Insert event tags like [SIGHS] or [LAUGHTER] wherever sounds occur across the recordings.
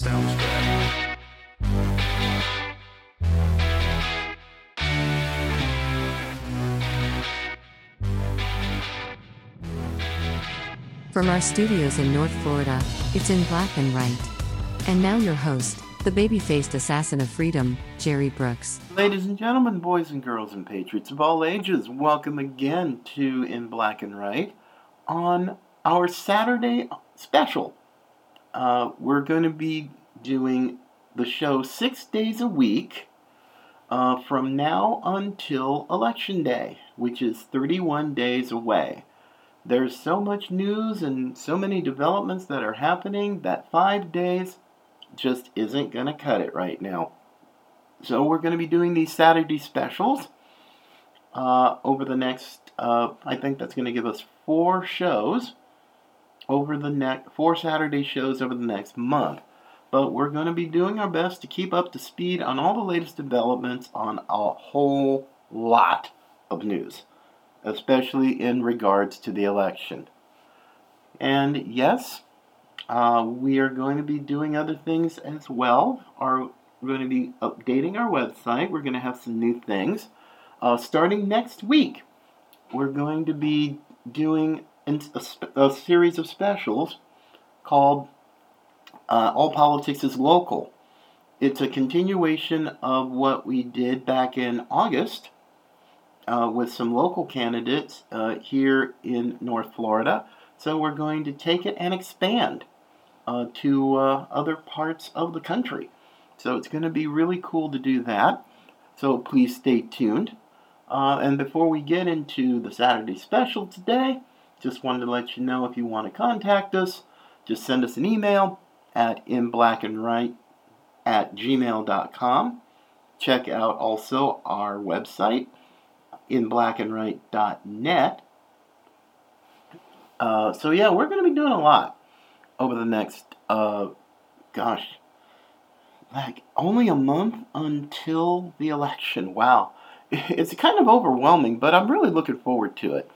Sounds good. From our studios in North Florida, it's in black and right. And now your host, the baby faced assassin of freedom, Jerry Brooks. Ladies and gentlemen, boys and girls, and patriots of all ages, welcome again to In Black and Right on our Saturday special. Uh, we're going to be doing the show six days a week uh, from now until Election Day, which is 31 days away. There's so much news and so many developments that are happening that five days just isn't going to cut it right now. So we're going to be doing these Saturday specials uh, over the next. Uh, I think that's going to give us four shows over the next four Saturday shows over the next month. But we're going to be doing our best to keep up to speed on all the latest developments on a whole lot of news, especially in regards to the election. And yes, uh, we are going to be doing other things as well. Our, we're going to be updating our website. We're going to have some new things. Uh, starting next week, we're going to be doing a, a series of specials called uh, All Politics is Local. It's a continuation of what we did back in August uh, with some local candidates uh, here in North Florida. So we're going to take it and expand uh, to uh, other parts of the country. So it's going to be really cool to do that. So please stay tuned. Uh, and before we get into the Saturday special today, just wanted to let you know if you want to contact us, just send us an email at inblackandwhite at gmail.com. Check out also our website, inblackandwhite.net. Uh, so yeah, we're going to be doing a lot over the next, uh, gosh, like only a month until the election. Wow. [LAUGHS] It's kind of overwhelming, but I'm really looking forward to it.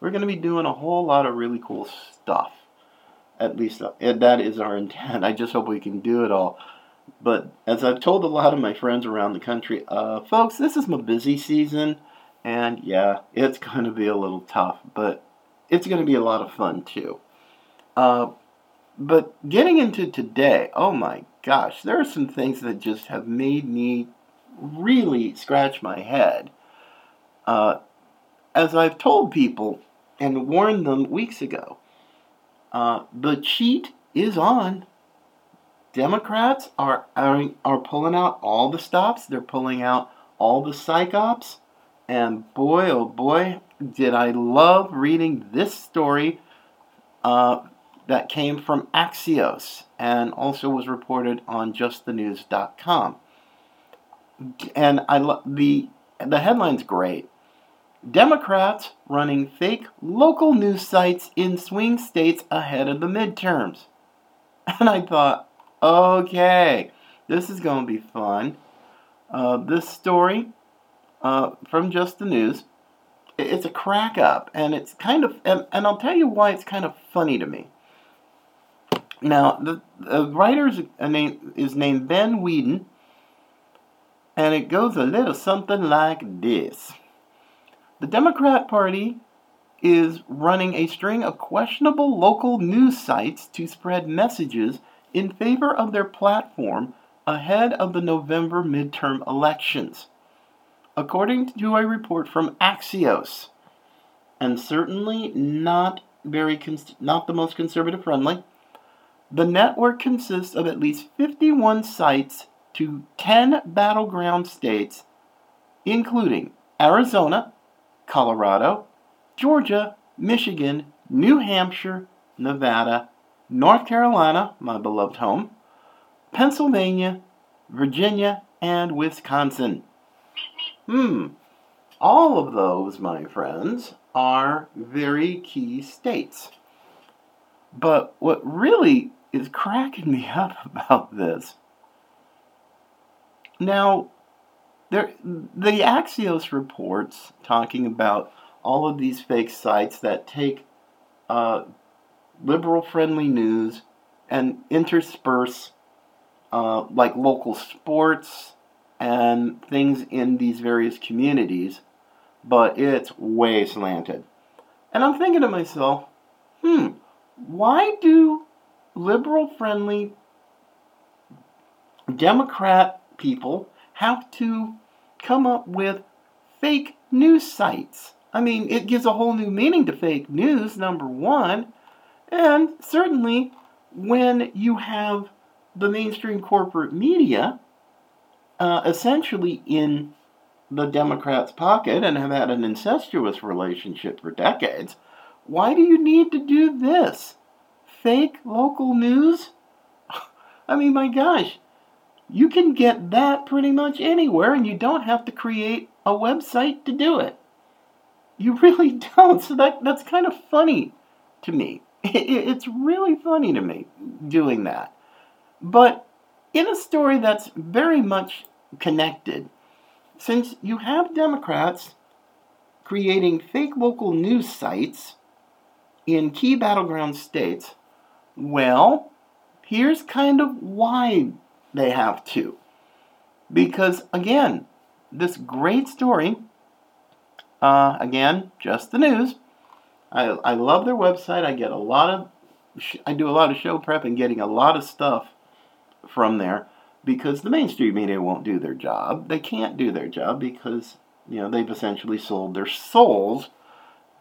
We're going to be doing a whole lot of really cool stuff. At least uh, that is our [LAUGHS] intent. I just hope we can do it all. But as I've told a lot of my friends around the country, uh, folks, this is my busy season. And yeah, it's [LAUGHS] going to be a little tough, but it's going to be a lot of fun too. Uh, but getting into today, oh my gosh, there are some things that just have made me really scratch my head. Uh, as I've told people and warned them weeks ago, uh, the cheat is on. Democrats are, are are pulling out all the stops. They're pulling out all the psyops. And boy, oh boy, did I love reading this story uh, that came from Axios and also was reported on justthenews.com. And I lo- the the headline's great. Democrats running fake local news sites in swing states ahead of the midterms. [LAUGHS] And I thought, okay, this is going to be fun. Uh, this story uh, from Just the News, it's a crack up, and it's kind of, and, and I'll tell you why it's kind of funny to me. Now, the, the writer is, name, is named Ben Whedon, and it goes a little something like this. The Democrat Party is running a string of questionable local news sites to spread messages in favor of their platform ahead of the November midterm elections. According to a report from Axios, and certainly not very cons- not the most conservative friendly, the network consists of at least 51 sites to 10 battleground states, including Arizona, Colorado, Georgia, Michigan, New Hampshire, Nevada, North Carolina, my beloved home, Pennsylvania, Virginia, and Wisconsin. Hmm. All of those, my friends, are very key states. But what really is cracking me [LAUGHS] up about this now, there, the Axios reports talking about all of these fake sites that take uh, liberal friendly news and intersperse uh, like local sports and things in these various communities, but it's way slanted. And I'm thinking to myself, hmm, why do liberal friendly Democrat people have to come up with fake news sites? I mean, it gives a whole new meaning to fake news, number one. And certainly, when you have the mainstream corporate media uh, essentially in the Democrats' pocket and have had an incestuous relationship for decades, why do you need to do this? Fake local news? [LAUGHS] I mean, my gosh, you can get that pretty much anywhere and you don't have to create a website to do it. You really [LAUGHS] don't. So that, that's kind of funny to me. [LAUGHS] It's really funny to me doing that. But in a story that's very much connected, since you have Democrats creating fake local news sites in key battleground states, well, here's kind of why they have to. Because, again, this great story, uh, again, just the news. I, I love their website. I get a lot of, I do a lot of show prep and getting a lot of stuff from there because the mainstream media won't do their job. They can't do their job because, you know, they've essentially sold their souls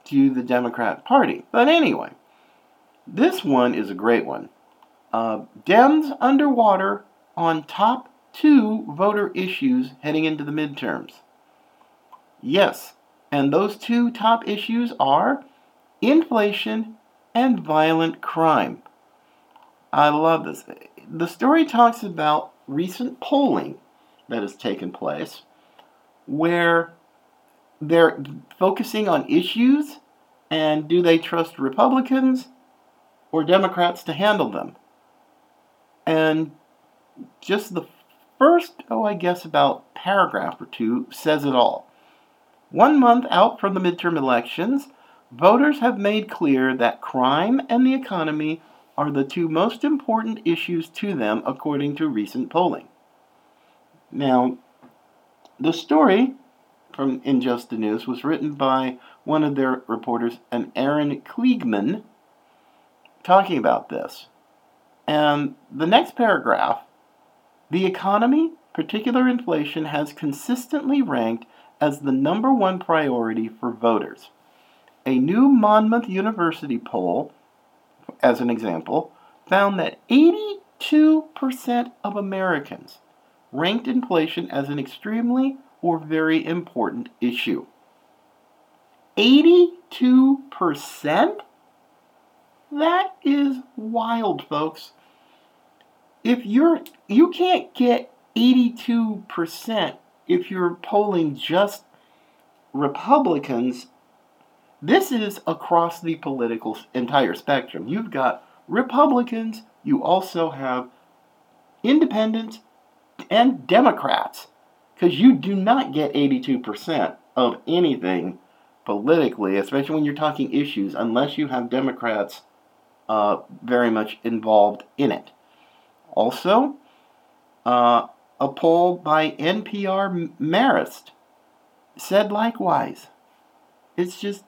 to the Democrat Party. But anyway, this one is a great one. Uh, Dems underwater on top two voter issues heading into the midterms. Yes, and those two top issues are inflation and violent crime. I love this. The story talks about recent polling that has taken place where they're focusing on issues and do they trust Republicans or Democrats to handle them? And just the first, oh, I guess about paragraph or two says it all. One month out from the midterm elections, voters have made clear that crime and the economy are the two most important issues to them according to recent polling. Now, the story from In Just the News was written by one of their reporters, an Aaron Kliegman, talking about this. And the next paragraph the economy, particular inflation, has consistently ranked as the number one priority for voters. A new Monmouth University poll as an example, found that 82% of Americans ranked inflation as an extremely or very important issue. 82%? That is wild, folks. If you're you can't get 82% if you're polling just Republicans this is across the political entire spectrum. You've got Republicans, you also have independents and Democrats, because you do not get 82% of anything politically, especially when you're talking issues, unless you have Democrats uh, very much involved in it. Also, uh, a poll by NPR Marist said likewise. It's just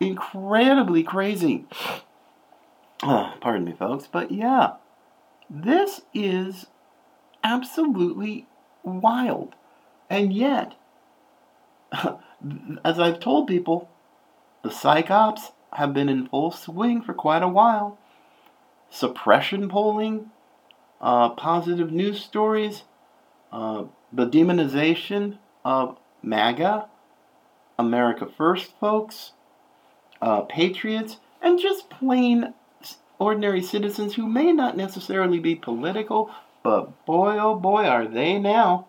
incredibly crazy. Uh, pardon me, folks, but yeah, this is absolutely wild. And yet, [LAUGHS] as I've told people, the psyops have been in full swing for quite a while. Suppression polling, uh, positive news stories, uh, the demonization of MAGA, America First folks, uh, patriots, and just plain ordinary citizens who may not necessarily be political, but boy oh boy are they now.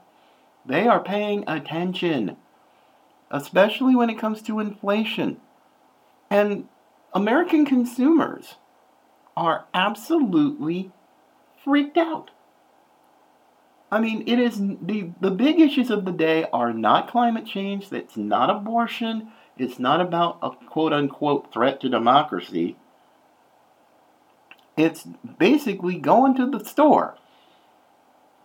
They are paying attention, especially when it comes to inflation. And American consumers are absolutely freaked out. I mean, it is the, the big issues of the day are not climate change, that's not abortion, it's not about a quote unquote threat to democracy. It's basically going to the store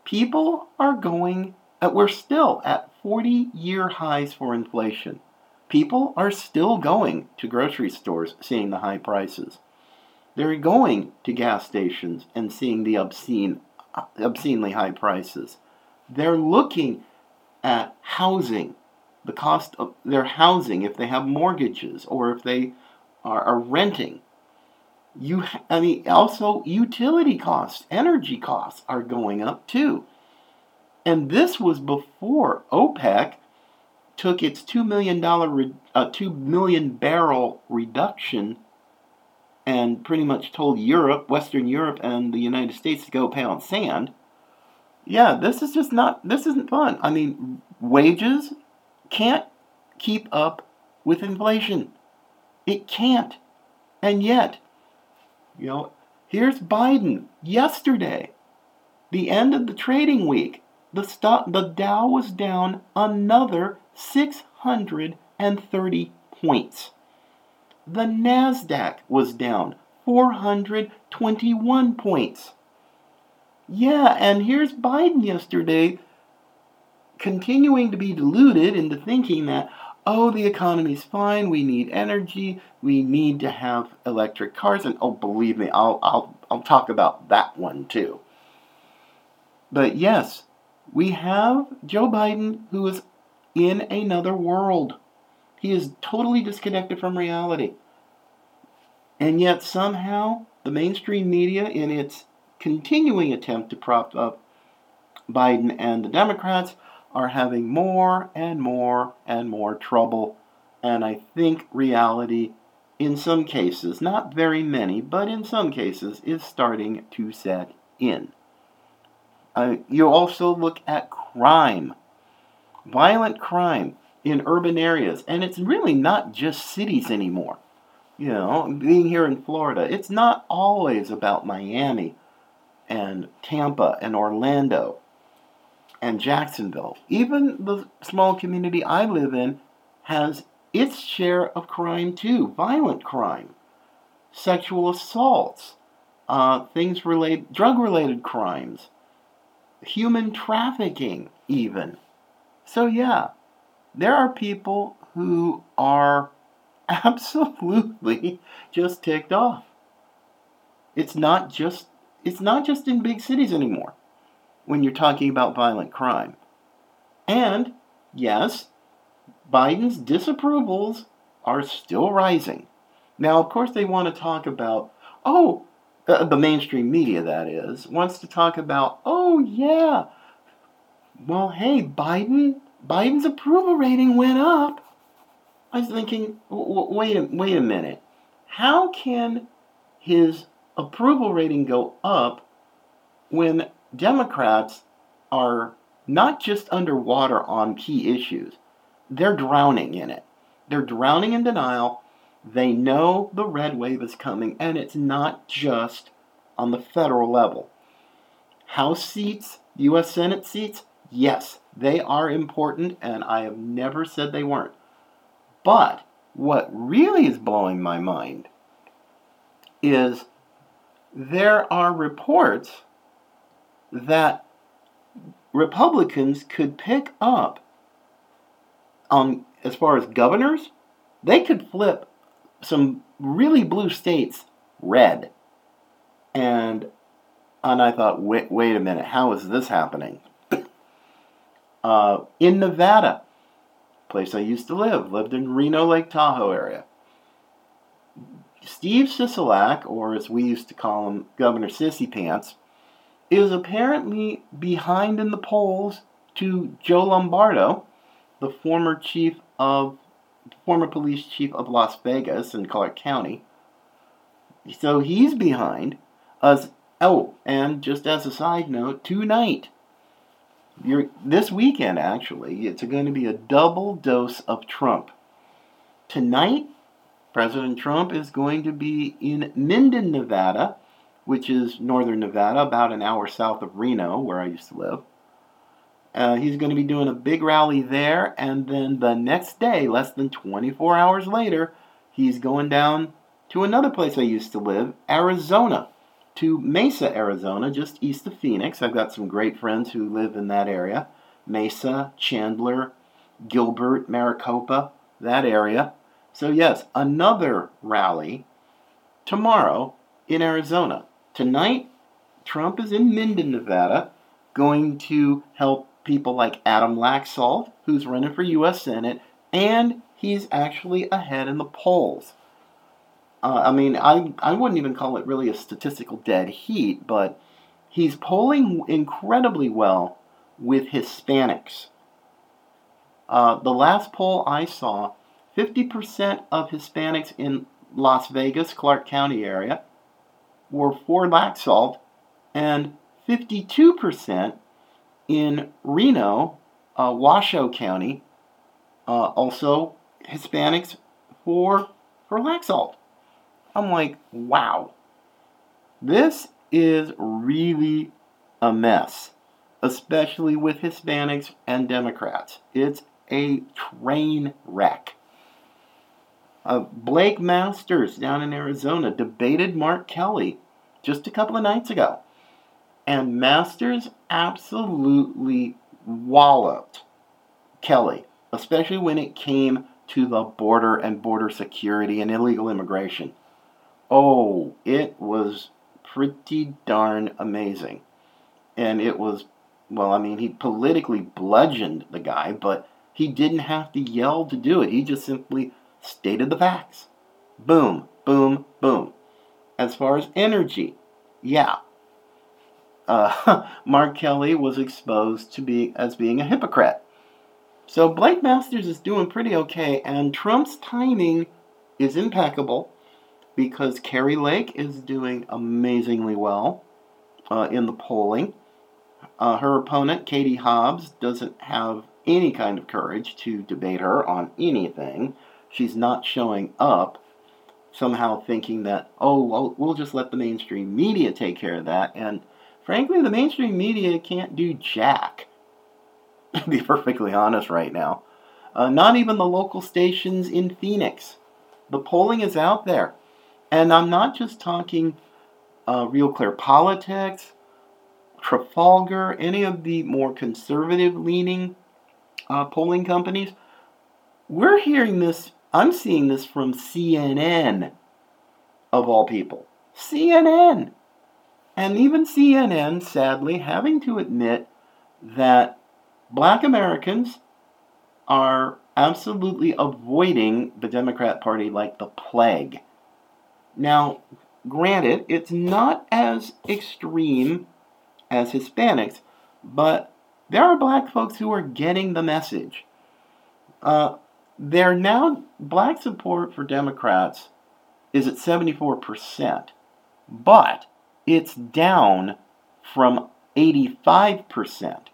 People are going, uh, we're still at 40 year highs for inflation. People are still going to grocery stores seeing the high prices. They're going to gas stations and seeing the obscene, obscenely high prices. They're looking at housing, the cost of their housing, if they have mortgages or if they are, are renting. You, I mean, also utility costs, energy costs are going up too. And this was before OPEC took its two million dollar, uh, two million barrel reduction, and pretty much told Europe, Western Europe, and the United States to go pound sand. Yeah, this is just not. This isn't fun. I mean, wages can't keep up with inflation. It can't. And yet, you know, here's Biden yesterday, the end of the trading week. The stock, the Dow was down another 630 points. The Nasdaq was down 421 points. Yeah, and here's Biden yesterday continuing to be deluded into thinking that, oh, the economy's fine, we need energy, we need to have electric cars, and oh, believe me, I'll, I'll, I'll talk about that one too. But yes, we have Joe Biden who is in another world. He is totally disconnected from reality. And yet, somehow, the mainstream media, in its continuing attempt to prop up Biden and the Democrats, are having more and more and more trouble. And I think reality, in some cases, not very many, but in some cases, is starting to set in. Uh, you also look at crime, violent crime in urban areas, and it's really not just cities anymore. You know, being here in Florida, it's not always about Miami and Tampa and Orlando and Jacksonville. Even the small community I live in has its share of crime too violent crime, sexual assaults, uh, things related, drug related crimes, human trafficking, even. So, yeah, there are people who are [LAUGHS] absolutely just ticked off. It's not just it's not just in big cities anymore when you're talking about violent crime. And, yes, Biden's disapprovals are still rising. Now, of course, they want to talk about, oh, the mainstream media, that is, wants to talk about, oh, yeah, well, hey, Biden, Biden's approval rating went up. I was thinking, wait a, wait a minute. How can his approval rating go up when Democrats are not just underwater on key issues, they're drowning in it. They're drowning in denial. They know the red wave is coming, and it's not just on the federal level. House seats, U.S. Senate seats, yes, they are important, and I have never said they weren't. But what really is blowing my mind is there are reports that Republicans could pick up on as far as governors, they could flip some really blue states red. And and I thought, wait, wait a minute, how is this happening? Uh, in Nevada, place I used to live, lived in Reno Lake Tahoe area. Steve Sisolak, or as we used to call him, Governor Sissy Pants, is apparently behind in the polls to Joe Lombardo, the former chief of former police chief of Las Vegas and Clark County. So he's behind us. Oh, and just as a side note, tonight, you're, this weekend actually, it's going to be a double dose of Trump. Tonight, President Trump is going to be in Minden, Nevada which is northern Nevada, about an hour south of Reno, where I used to live. Uh, he's going to be doing a big rally there, and then the next day, less than 24 hours later, he's going down to another place I used to live, Arizona, to Mesa, Arizona, just east of Phoenix. I've got some great friends who live in that area Mesa, Chandler, Gilbert, Maricopa, that area. So, yes, another rally tomorrow in Arizona. Tonight, Trump is in Minden, Nevada, going to help people like Adam Laxalt, who's running for U.S. Senate, and he's actually ahead in the polls. Uh, I mean, I, I wouldn't even call it really a statistical dead heat, but he's polling incredibly well with Hispanics. Uh, the last poll I saw, 50% of Hispanics in Las Vegas, Clark County area, were for Laxalt, and 52% in Reno, uh, Washoe County, uh, also Hispanics for for Laxalt. I'm like, wow, this is really a mess, especially with Hispanics and Democrats. It's a train wreck. Uh, Blake Masters down in Arizona debated Mark Kelly just a couple of nights ago. And Masters absolutely walloped Kelly, especially when it came to the border and border security and illegal immigration. Oh, it was pretty darn amazing. And it was, well, I mean, he politically bludgeoned the guy, but he didn't have to yell to do it. He just simply stated the facts. Boom, boom, boom. As far as energy, yeah. Uh, [LAUGHS] Mark Kelly was exposed to be as being a hypocrite. So Blake Masters is doing pretty okay, and Trump's timing is impeccable because Kari Lake is doing amazingly well uh, in the polling. Uh, her opponent, Katie Hobbs, doesn't have any kind of courage to debate her on anything. She's not showing up, somehow thinking that, oh, well, we'll just let the mainstream media take care of that. And frankly, the mainstream media can't do jack [LAUGHS] to be perfectly honest right now. Uh, not even the local stations in Phoenix. The polling is out there. And I'm not just talking uh, Real Clear Politics, Trafalgar, any of the more conservative leaning uh, polling companies. We're hearing this, I'm seeing this from CNN, of all people. CNN! And even CNN, sadly, having to admit that black Americans are absolutely avoiding the Democrat Party like the plague. Now, granted, it's not as extreme as Hispanics, but there are black folks who are getting the message. Uh, they're now, black support for Democrats is at 74%, but it's down from 85%.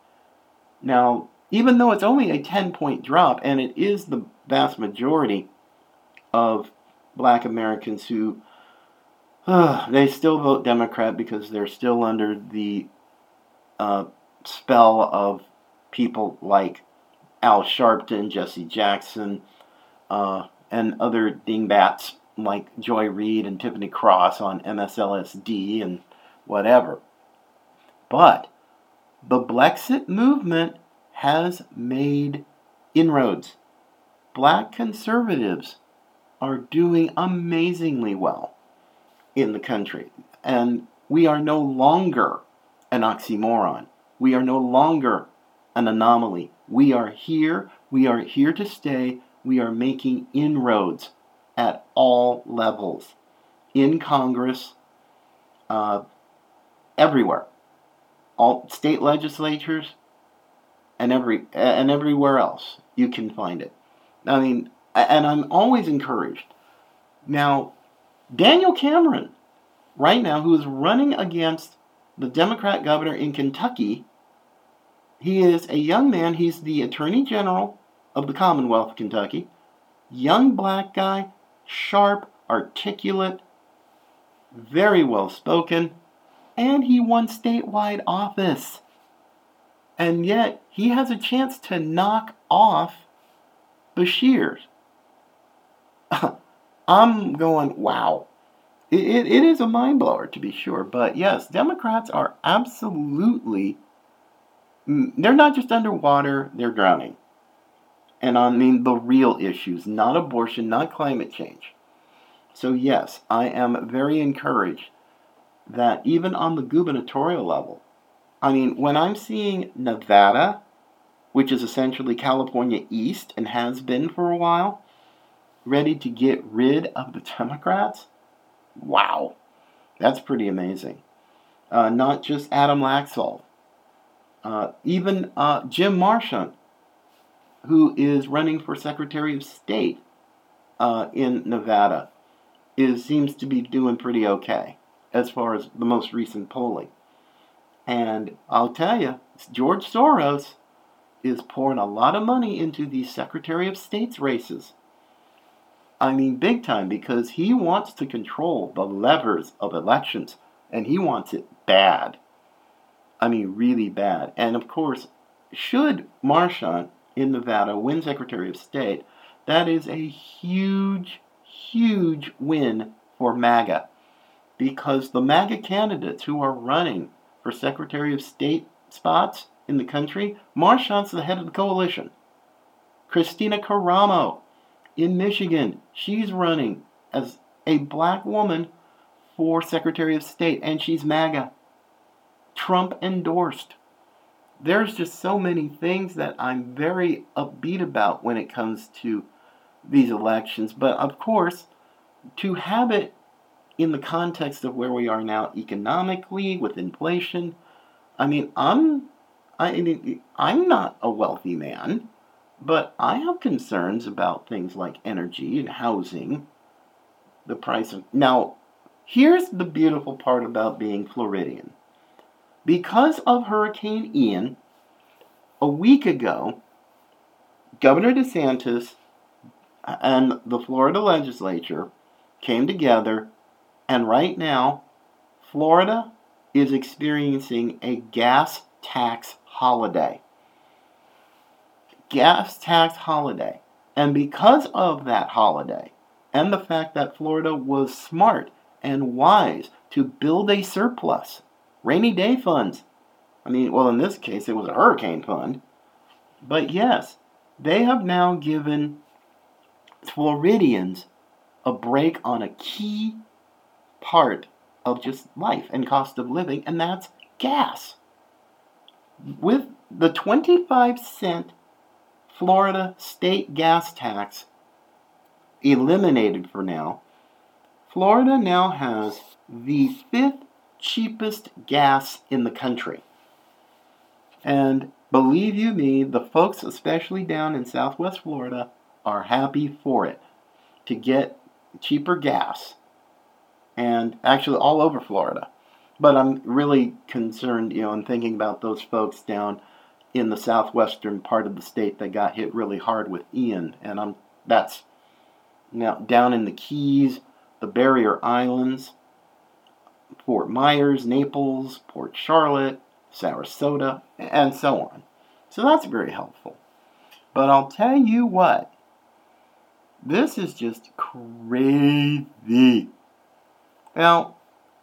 Now, even though it's only a 10 point drop, and it is the vast majority of black Americans who uh, they still vote Democrat because they're still under the uh, spell of people like Al Sharpton, Jesse Jackson, uh, and other dingbats like Joy Reid and Tiffany Cross on MSLSD and whatever. But the Blexit movement has made inroads. Black conservatives are doing amazingly well in the country. And we are no longer an oxymoron. We are no longer an anomaly. We are here. We are here to stay. We are making inroads at all levels in Congress, uh, everywhere all state legislatures and every and everywhere else you can find it. I mean, and I'm always encouraged. Now, Daniel Cameron, right now, who is running against the Democrat governor in Kentucky, he is a young man. He's the Attorney General of the Commonwealth of Kentucky. Young black guy, sharp, articulate, very well spoken and he won statewide office. And yet, he has a chance to knock off Beshears. [LAUGHS] I'm going, wow. it, it, it is a mind blower to be sure. But yes, Democrats are absolutely, mm, they're not just underwater, they're drowning. And I mean the real issues, not abortion, not climate change. So, yes, I am very encouraged that even on the gubernatorial level, I mean, when I'm seeing Nevada, which is essentially California East and has been for a while, ready to get rid of the Democrats, wow, that's pretty amazing. Uh, not just Adam Laxalt, uh, even uh, Jim Marchant, who is running for Secretary of State uh, in Nevada, is seems to be doing pretty okay as far as the most recent polling. And I'll tell you, George Soros is pouring a lot of money into these Secretary of State's races. I mean, big time, because he wants to control the levers of elections, and he wants it bad. I mean, really bad. And of course, should Marchant in Nevada win Secretary of State, that is a huge, huge win for MAGA. Because the MAGA candidates who are running for Secretary of State spots in the country, Marchant's the head of the coalition. Kristina Karamo in Michigan, she's running as a black woman for Secretary of State, and she's MAGA. Trump endorsed. There's just so many things that I'm very upbeat about when it comes to these elections. But of course, to have it in the context of where we are now economically with inflation, I mean, I'm I mean, I'm not a wealthy man, but I have concerns about things like energy and housing. The price of now, here's the beautiful part about being Floridian. Because of Hurricane Ian, a week ago, Governor DeSantis and the Florida legislature came together, and right now, Florida is experiencing a gas tax holiday. Gas tax holiday. And because of that holiday, and the fact that Florida was smart and wise to build a surplus, rainy day funds. I mean, well, in this case, it was a hurricane fund. But yes, they have now given Floridians a break on a key part of just life and cost of living, and that's gas. With the 25 cent Florida state gas tax eliminated for now, Florida now has the fifth cheapest gas in the country. And believe you me, the folks, especially down in southwest Florida, are happy for it to get cheaper gas. And actually, all over Florida. But I'm really concerned, you know, and thinking about those folks down in the southwestern part of the state that got hit really hard with Ian. And I'm that's now down in the Keys, the Barrier Islands, Fort Myers, Naples, Port Charlotte, Sarasota, and so on. So that's very helpful. But I'll tell you what, this is just crazy. Now,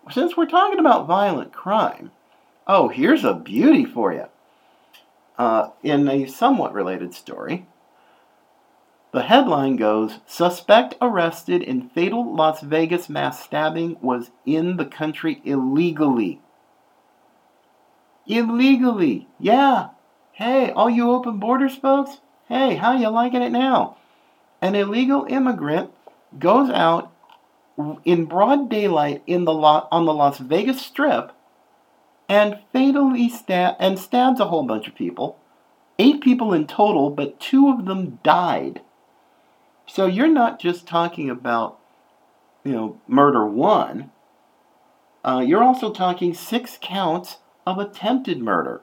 since we're talking about violent crime, oh, here's a beauty for you. Uh, in a somewhat related story, the headline goes Suspect arrested in fatal Las Vegas mass stabbing was in the country illegally. Illegally, yeah. Hey, all you open borders folks, hey, how you liking it now? An illegal immigrant goes out in broad daylight in the on the Las Vegas Strip and fatally stab and stabs a whole bunch of people. Eight people in total, but two of them died. So you're not just talking about, you know, murder one. Uh, you're also talking six counts of attempted murder.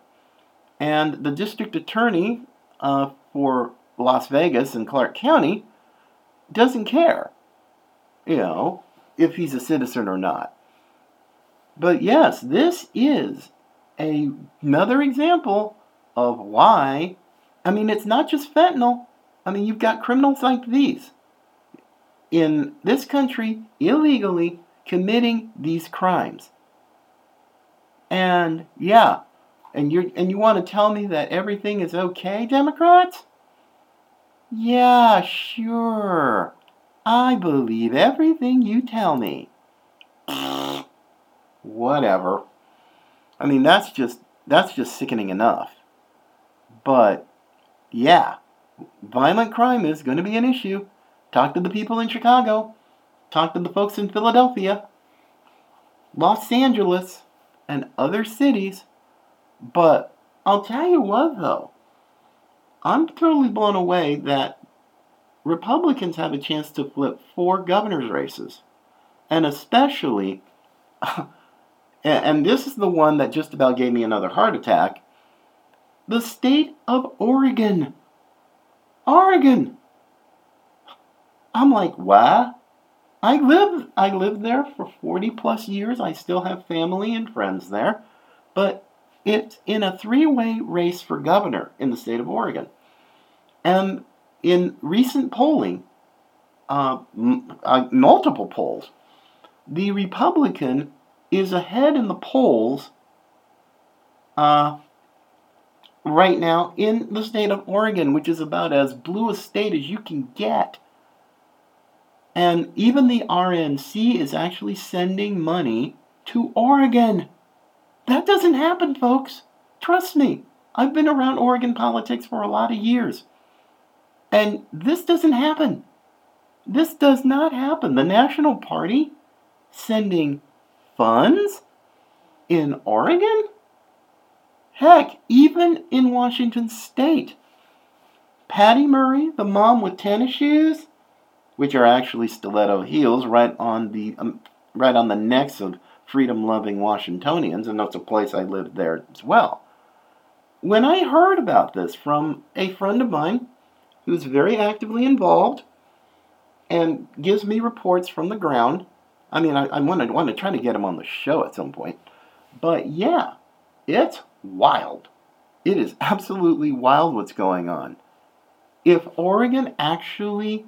And the district attorney uh, for Las Vegas and Clark County doesn't care, you know, if he's a citizen or not. But yes, this is a, another example of why. I mean, it's not just fentanyl. I mean, you've got criminals like these in this country illegally committing these crimes. And yeah, and you and you want to tell me that everything is okay, Democrats? Yeah, sure. I believe everything you tell me. Whatever. I mean, that's just that's just sickening enough. But yeah, violent crime is going to be an issue. Talk to the people in Chicago. Talk to the folks in Philadelphia, Los Angeles, and other cities. But I'll tell you what, though. I'm totally blown away that Republicans have a chance to flip four governor's races. And especially, [LAUGHS] and this is the one that just about gave me another heart attack the state of Oregon. Oregon. I'm like, why? I live I lived there for 40 plus years. I still have family and friends there. But it's in a three-way race for governor in the state of Oregon. And in recent polling, uh, m- uh, multiple polls, the Republican is ahead in the polls uh, right now in the state of Oregon, which is about as blue a state as you can get. And even the RNC is actually sending money to Oregon. That doesn't happen, folks. Trust me. I've been around Oregon politics for a lot of years. And this doesn't happen. This does not happen. The National Party sending funds in Oregon? Heck, even in Washington State. Patty Murray, the mom with tennis shoes, which are actually stiletto heels, right on the um, right on the necks of freedom-loving Washingtonians, and that's a place I lived there as well. When I heard about this from a friend of mine who's very actively involved and gives me reports from the ground, I mean, I, I want to want to try to get him on the show at some point, but yeah, it's wild. It is absolutely wild what's going on. If Oregon actually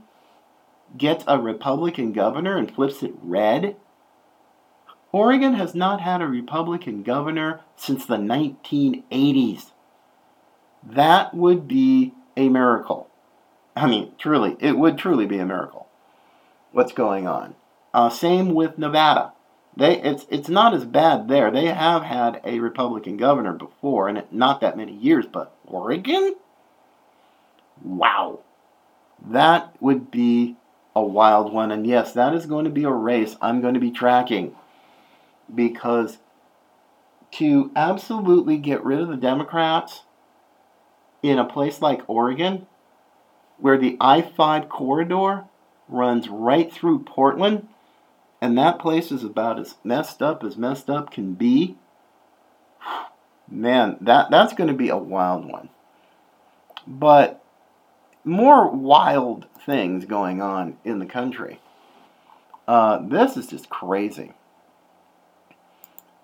gets a Republican governor and flips it red, Oregon has not had a Republican governor since the 1980s. That would be a miracle. I mean, truly, it would truly be a miracle. What's going on? Uh, same with Nevada. They it's it's not as bad there. They have had a Republican governor before, and not that many years. But Oregon, wow, that would be a wild one. And yes, that is going to be a race I'm going to be tracking because to absolutely get rid of the Democrats in a place like Oregon, where the I 5 corridor runs right through Portland, and that place is about as messed up as messed up can be. [SIGHS] Man, that, that's going to be a wild one. But more wild things going on in the country. Uh, this is just crazy.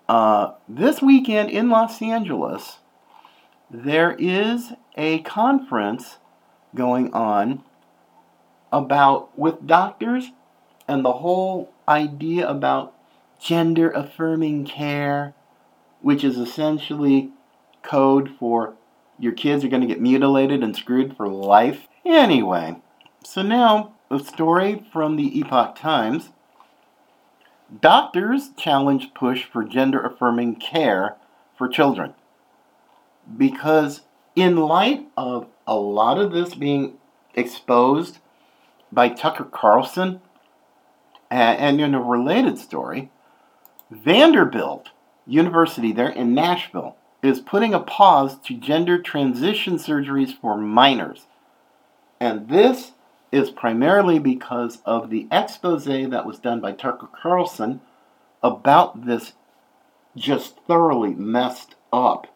Uh, this weekend in Los Angeles, there is a conference going on about with doctors and the whole idea about gender affirming care, which is essentially code for your kids are going to get mutilated and screwed for life. Anyway, so now a story from the Epoch Times. Doctors challenge push for gender affirming care for children. Because, in light of a lot of this being exposed by Tucker Carlson, and in a related story, Vanderbilt University there in Nashville is putting a pause to gender transition surgeries for minors. And this is primarily because of the expose that was done by Tucker Carlson about this just thoroughly messed up,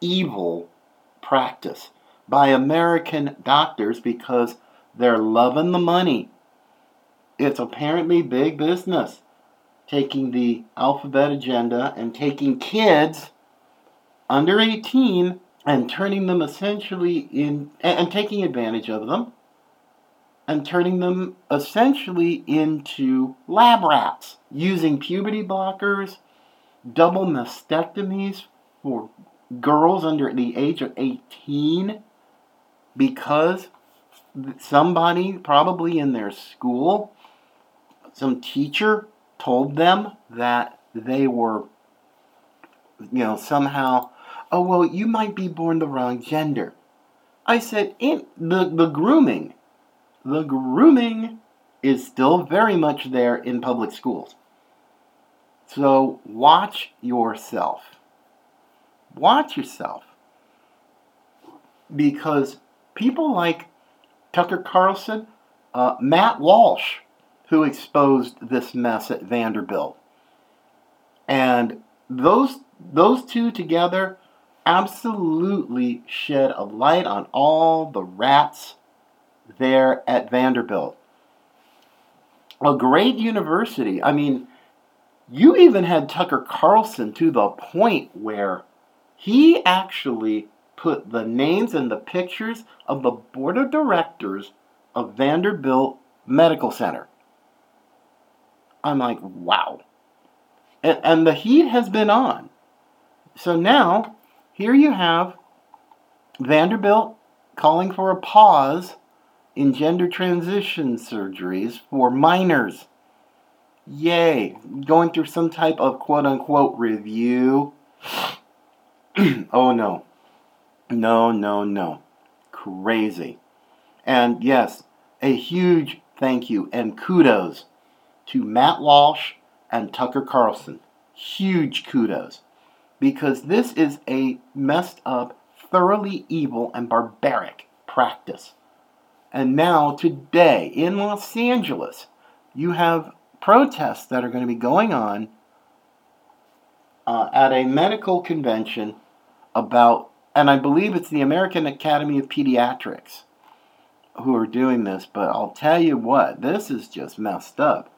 evil practice by American doctors because they're loving the money. It's apparently big business taking the alphabet agenda and taking kids under 18 and turning them essentially in and, taking advantage of them and turning them essentially into lab rats using puberty blockers, double mastectomies for girls under the age of 18 because somebody, probably in their school, some teacher told them that they were, you know, somehow, oh, well, you might be born the wrong gender. I said, in the, the grooming, the grooming is still very much there in public schools. So watch yourself. Watch yourself. Because people like Tucker Carlson, uh, Matt Walsh, who exposed this mess at Vanderbilt. And those those two together absolutely shed a light on all the rats there at Vanderbilt. A great university. I mean, you even had Tucker Carlson to the point where he actually put the names and the pictures of the board of directors of Vanderbilt Medical Center. I'm like, wow. And, and the heat has been on. So now, here you have Vanderbilt calling for a pause in gender transition surgeries for minors. Yay, going through some type of quote unquote review. [CLEARS THROAT] oh no. No, no, no. Crazy. And yes, a huge thank you and kudos to Matt Walsh and Tucker Carlson. Huge kudos. Because this is a messed up, thoroughly evil, and barbaric practice. And now, today, in Los Angeles, you have protests that are going to be going on uh, at a medical convention about, and I believe it's the American Academy of Pediatrics who are doing this, but I'll tell you what, this is just messed up.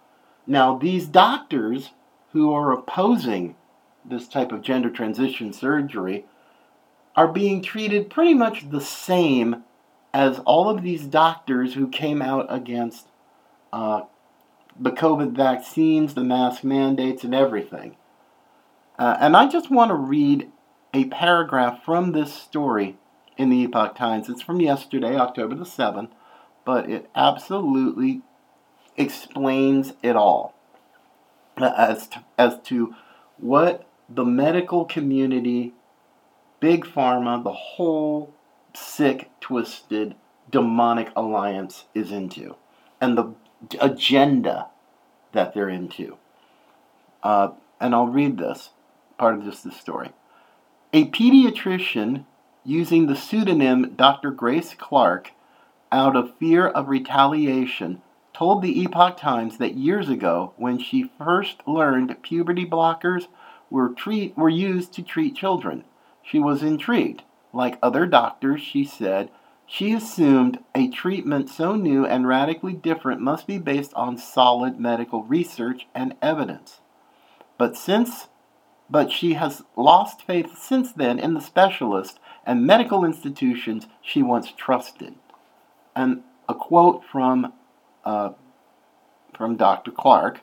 Now, these doctors who are opposing this type of gender transition surgery are being treated pretty much the same as all of these doctors who came out against uh, the COVID vaccines, the mask mandates, and everything. Uh, and I just want to read a paragraph from this story in the Epoch Times. It's from yesterday, October the 7th, but it absolutely explains it all as to, as to what the medical community, big pharma, the whole sick, twisted, demonic alliance is into, and the agenda that they're into. Uh, and I'll read this part of just this story. A pediatrician using the pseudonym Dr. Grace Clark out of fear of retaliation told the Epoch Times that years ago, when she first learned puberty blockers were, treat, were used to treat children, she was intrigued. Like other doctors, she said, she assumed a treatment so new and radically different must be based on solid medical research and evidence. But since but she has lost faith since then in the specialists and medical institutions she once trusted. And a quote from uh, from Dr. Clark.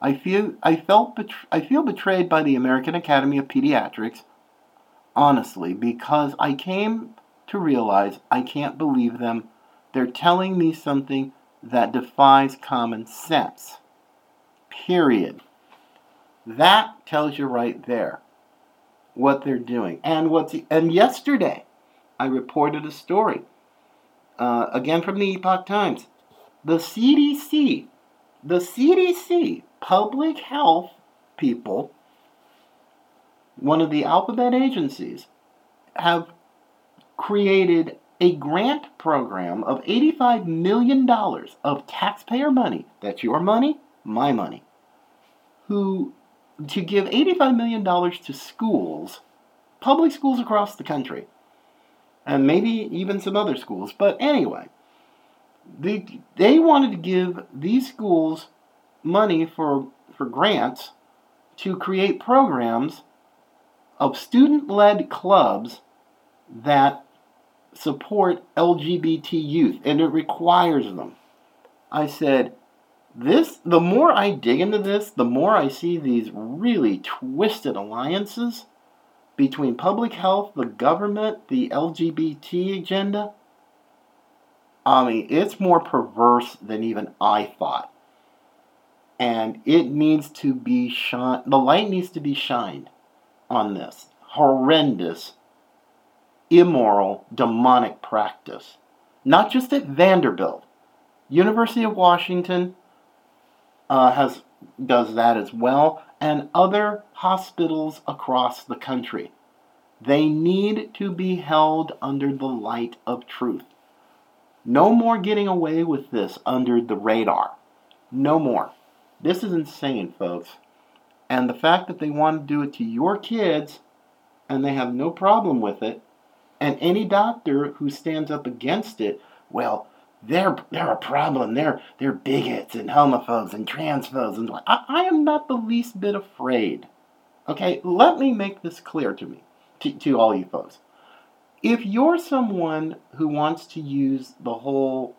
I feel I felt betr- I feel betrayed by the American Academy of Pediatrics, honestly, because I came to realize I can't believe them. They're telling me something that defies common sense. Period. That tells you right there what they're doing. And what's and yesterday I reported a story uh, again from the Epoch Times the CDC, the CDC, public health people, one of the alphabet agencies, have created a grant program of $85 million of taxpayer money. That's your money, my money. Who to give $85 million to schools, public schools across the country, and maybe even some other schools. But anyway, they, they wanted to give these schools money for, for grants to create programs of student led clubs that support LGBT youth, and it requires them. I said, this the more I dig into this, the more I see these really twisted alliances between public health, the government, the LGBT agenda. I mean, it's more perverse than even I thought. And it needs to be shined, the light needs to be shined on this horrendous, immoral, demonic practice. Not just at Vanderbilt, University of Washington uh, has does that as well, and other hospitals across the country. They need to be held under the light of truth. No more getting away with this under the radar. No more. This is insane, folks. And the fact that they want to do it to your kids and they have no problem with it, and any doctor who stands up against it, well, they're they're a problem. They're they're bigots and homophobes and transphobes and I, I am not the least bit afraid. Okay, let me make this clear to me, to, to all you folks. If you're someone who wants to use the whole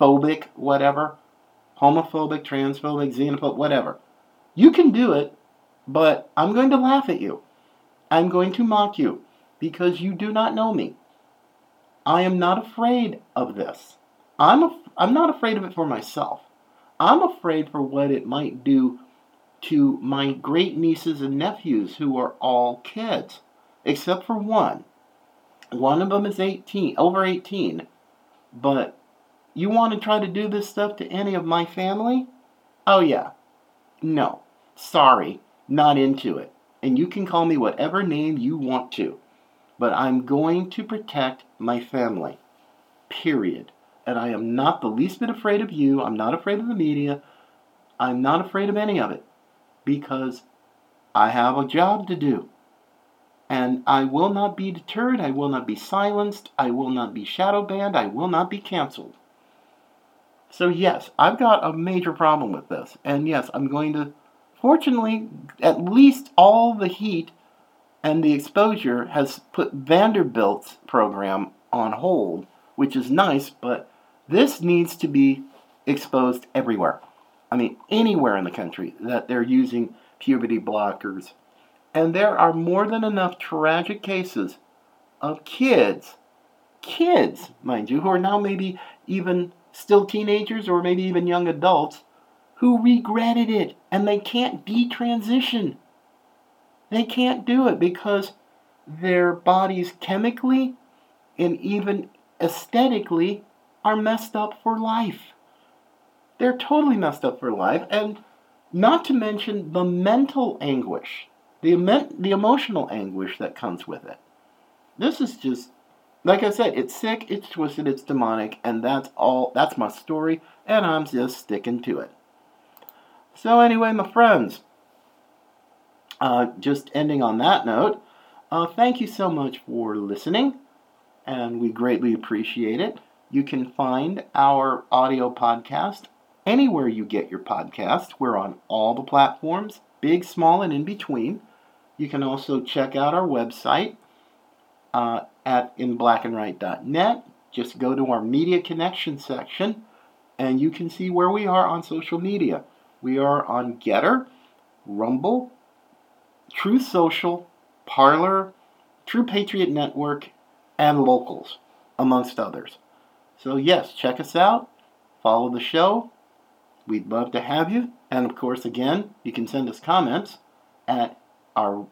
phobic whatever, homophobic, transphobic, xenophobic, whatever, you can do it, but I'm going to laugh at you. I'm going to mock you because you do not know me. I am not afraid of this. I'm, I'm not afraid of it for myself. I'm afraid for what it might do to my great nieces and nephews who are all kids, except for one. One of them is 18, over 18, but you want to try to do this stuff to any of my family? Oh, yeah. No. Sorry. Not into it. And you can call me whatever name you want to. But I'm going to protect my family. Period and I am not the least bit afraid of you. I'm not afraid of the media. I'm not afraid of any of it because I have a job to do. And I will not be deterred. I will not be silenced. I will not be shadow banned. I will not be canceled. So, yes, I've got a major problem with this. And yes, I'm going to, fortunately, at least all the heat and the exposure has put Vanderbilt's program on hold, which is nice, but this needs to be exposed everywhere. I mean, anywhere in the country that they're using puberty blockers. And there are more than enough tragic cases of kids, kids, mind you, who are now maybe even still teenagers or maybe even young adults, who regretted it and they can't detransition. They can't do it because their bodies chemically and even aesthetically are messed up for life. They're totally messed up for life, and not to mention the mental anguish, the, the emotional anguish that comes with it. This is just, like I said, it's sick, it's twisted, it's demonic, and that's all, that's my story, and I'm just sticking to it. So, anyway, my friends, uh, just ending on that note, uh, thank you so much for listening, and we greatly appreciate it. You can find our audio podcast anywhere you get your podcast. We're on all the platforms, big, small, and in between. You can also check out our website uh, at inblackandright.net. Just go to our media connection section and you can see where we are on social media. We are on GETTR, Rumble, Truth Social, Parler, True Patriot Network, and Locals, amongst others. So, yes, check us out, follow the show. We'd love to have you. And of course, again, you can send us comments at our,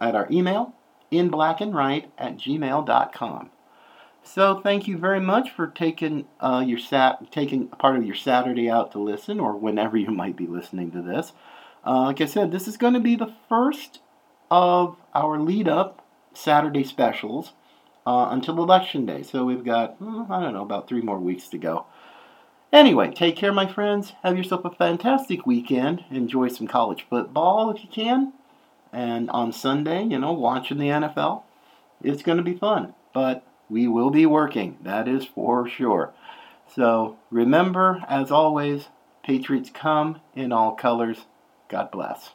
at our email, in black and right at gmail.com. So thank you very much for taking uh, your sat taking part of your Saturday out to listen, or whenever you might be listening to this. Uh, like I said, this is going to be the first of our lead up Saturday specials uh, until Election Day. So we've got, hmm, I don't know, about three more weeks to go. Anyway, take care, my friends. Have yourself a fantastic weekend. Enjoy some college football if you can. And on Sunday, you know, watching the NFL. It's going to be fun. But we will be working. That is for sure. So remember, as always, Patriots come in all colors. God bless.